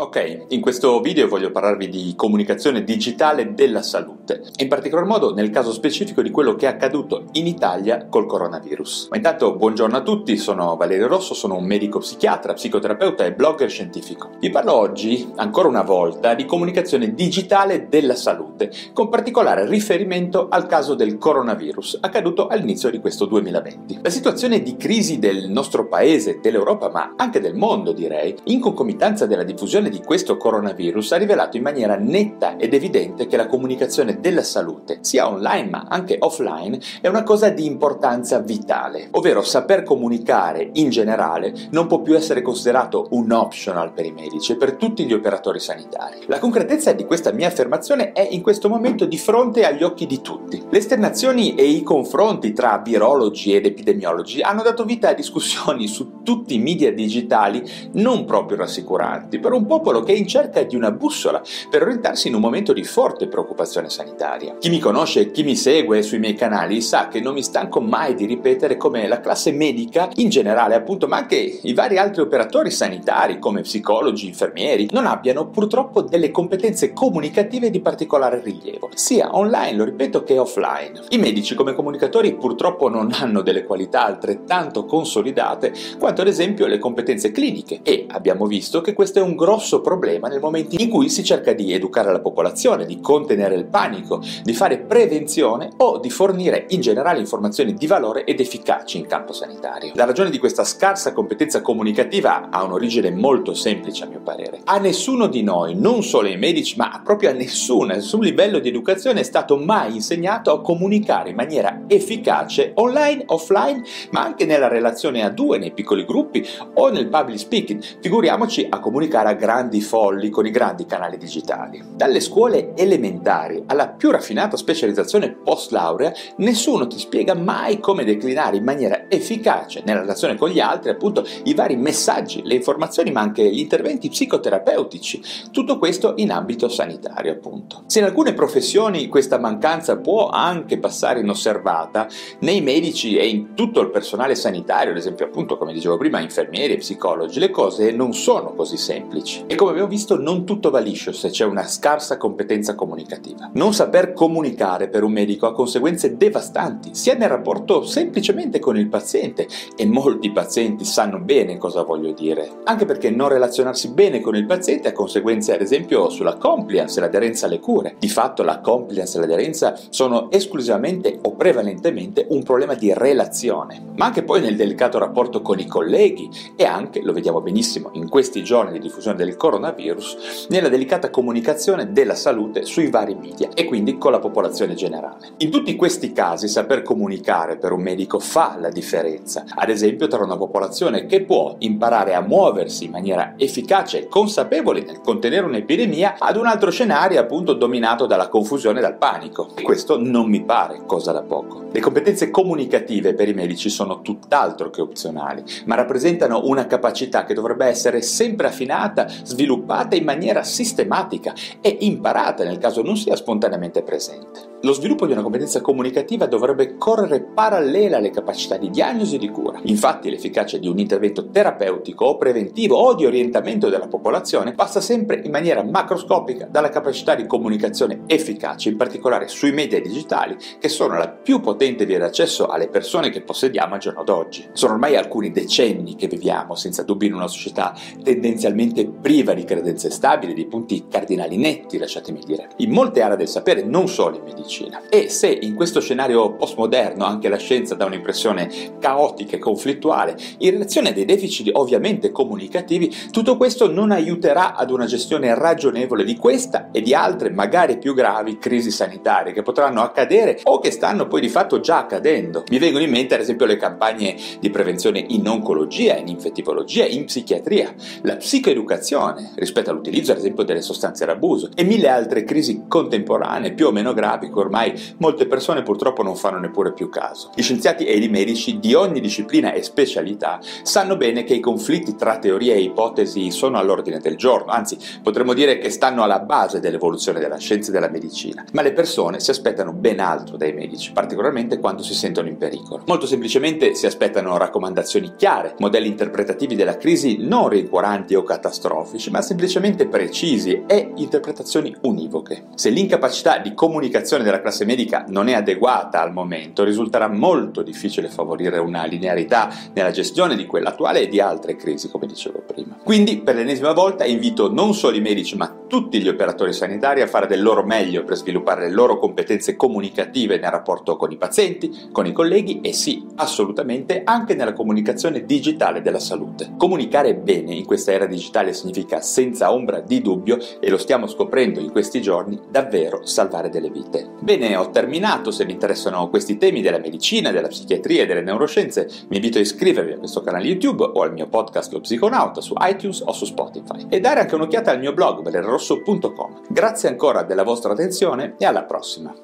Ok, in questo video voglio parlarvi di comunicazione digitale della salute, in particolar modo nel caso specifico di quello che è accaduto in Italia col coronavirus. Ma intanto buongiorno a tutti, sono Valerio Rosso, sono un medico psichiatra, psicoterapeuta e blogger scientifico. Vi parlo oggi, ancora una volta, di comunicazione digitale della salute, con particolare riferimento al caso del coronavirus accaduto all'inizio di questo 2020. La situazione di crisi del nostro paese, dell'Europa, ma anche del mondo, direi, in concomitanza della diffusione di questo coronavirus ha rivelato in maniera netta ed evidente che la comunicazione della salute, sia online ma anche offline, è una cosa di importanza vitale, ovvero saper comunicare in generale non può più essere considerato un optional per i medici e per tutti gli operatori sanitari. La concretezza di questa mia affermazione è in questo momento di fronte agli occhi di tutti. Le esternazioni e i confronti tra virologi ed epidemiologi hanno dato vita a discussioni su tutti i media digitali non proprio rassicuranti, per un po' popolo che è in cerca di una bussola per orientarsi in un momento di forte preoccupazione sanitaria. Chi mi conosce e chi mi segue sui miei canali sa che non mi stanco mai di ripetere come la classe medica in generale, appunto, ma anche i vari altri operatori sanitari come psicologi, infermieri, non abbiano purtroppo delle competenze comunicative di particolare rilievo, sia online, lo ripeto, che offline. I medici come comunicatori purtroppo non hanno delle qualità altrettanto consolidate quanto ad esempio le competenze cliniche e abbiamo visto che questo è un grosso grosso problema nel momento in cui si cerca di educare la popolazione, di contenere il panico, di fare prevenzione o di fornire in generale informazioni di valore ed efficaci in campo sanitario. La ragione di questa scarsa competenza comunicativa ha un'origine molto semplice a mio parere. A nessuno di noi, non solo ai medici, ma proprio a nessuno, sul livello di educazione è stato mai insegnato a comunicare in maniera efficace online, offline, ma anche nella relazione a due, nei piccoli gruppi o nel public speaking. Figuriamoci a comunicare a grandi grandi folli con i grandi canali digitali. Dalle scuole elementari alla più raffinata specializzazione post laurea, nessuno ti spiega mai come declinare in maniera efficace nella relazione con gli altri appunto i vari messaggi, le informazioni ma anche gli interventi psicoterapeutici. Tutto questo in ambito sanitario appunto. Se in alcune professioni questa mancanza può anche passare inosservata, nei medici e in tutto il personale sanitario, ad esempio appunto come dicevo prima infermieri e psicologi, le cose non sono così semplici. E come abbiamo visto non tutto va liscio se c'è una scarsa competenza comunicativa. Non saper comunicare per un medico ha conseguenze devastanti, sia nel rapporto semplicemente con il paziente, e molti pazienti sanno bene cosa voglio dire, anche perché non relazionarsi bene con il paziente ha conseguenze ad esempio sulla compliance e l'aderenza alle cure. Di fatto la compliance e l'aderenza sono esclusivamente o prevalentemente un problema di relazione, ma anche poi nel delicato rapporto con i colleghi e anche, lo vediamo benissimo in questi giorni di diffusione del coronavirus nella delicata comunicazione della salute sui vari media e quindi con la popolazione generale. In tutti questi casi saper comunicare per un medico fa la differenza, ad esempio tra una popolazione che può imparare a muoversi in maniera efficace e consapevole nel contenere un'epidemia ad un altro scenario appunto dominato dalla confusione e dal panico. E questo non mi pare cosa da poco. Le competenze comunicative per i medici sono tutt'altro che opzionali, ma rappresentano una capacità che dovrebbe essere sempre affinata, sviluppata in maniera sistematica e imparata nel caso non sia spontaneamente presente. Lo sviluppo di una competenza comunicativa dovrebbe correre parallela alle capacità di diagnosi e di cura. Infatti l'efficacia di un intervento terapeutico o preventivo o di orientamento della popolazione passa sempre in maniera macroscopica dalla capacità di comunicazione efficace, in particolare sui media digitali, che sono la più potente via d'accesso alle persone che possediamo al giorno d'oggi. Sono ormai alcuni decenni che viviamo senza dubbio in una società tendenzialmente priva di credenze stabili, di punti cardinali netti, lasciatemi dire. In molte aree del sapere, non solo in medicina. E se in questo scenario postmoderno anche la scienza dà un'impressione caotica e conflittuale, in relazione a dei deficit ovviamente comunicativi, tutto questo non aiuterà ad una gestione ragionevole di questa e di altre, magari più gravi, crisi sanitarie che potranno accadere o che stanno poi di fatto già accadendo. Mi vengono in mente ad esempio le campagne di prevenzione in oncologia, in infettivologia, in psichiatria, la psicoeducazione rispetto all'utilizzo ad esempio delle sostanze d'abuso e mille altre crisi contemporanee più o meno gravi che ormai molte persone purtroppo non fanno neppure più caso. Gli scienziati e i medici di ogni disciplina e specialità sanno bene che i conflitti tra teorie e ipotesi sono all'ordine del giorno, anzi potremmo dire che stanno alla base dell'evoluzione della scienza e della medicina, ma le persone si aspettano ben altro dai medici, particolarmente quando si sentono in pericolo. Molto semplicemente si aspettano raccomandazioni chiare, modelli interpretativi della crisi non rincuoranti o catastrofici, ma semplicemente precisi e interpretazioni univoche. Se l'incapacità di comunicazione della classe medica non è adeguata al momento, risulterà molto difficile favorire una linearità nella gestione di quella attuale e di altre crisi, come dicevo prima. Quindi, per l'ennesima volta, invito non solo i medici, ma tutti gli operatori sanitari a fare del loro meglio per sviluppare le loro competenze comunicative nel rapporto con i pazienti, con i colleghi e sì, assolutamente anche nella comunicazione digitale della salute. Comunicare bene in questa era digitale significa senza ombra di dubbio, e lo stiamo scoprendo in questi giorni, davvero salvare delle vite. Bene, ho terminato, se vi interessano questi temi della medicina, della psichiatria e delle neuroscienze, vi invito a iscrivervi a questo canale YouTube o al mio podcast Lo Psiconauta su iTunes o su Spotify e dare anche un'occhiata al mio blog valerosso.com. Grazie ancora della vostra attenzione e alla prossima.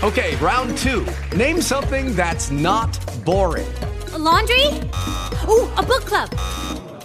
Okay, round two. Name something that's not boring. A laundry? Ooh, a book club.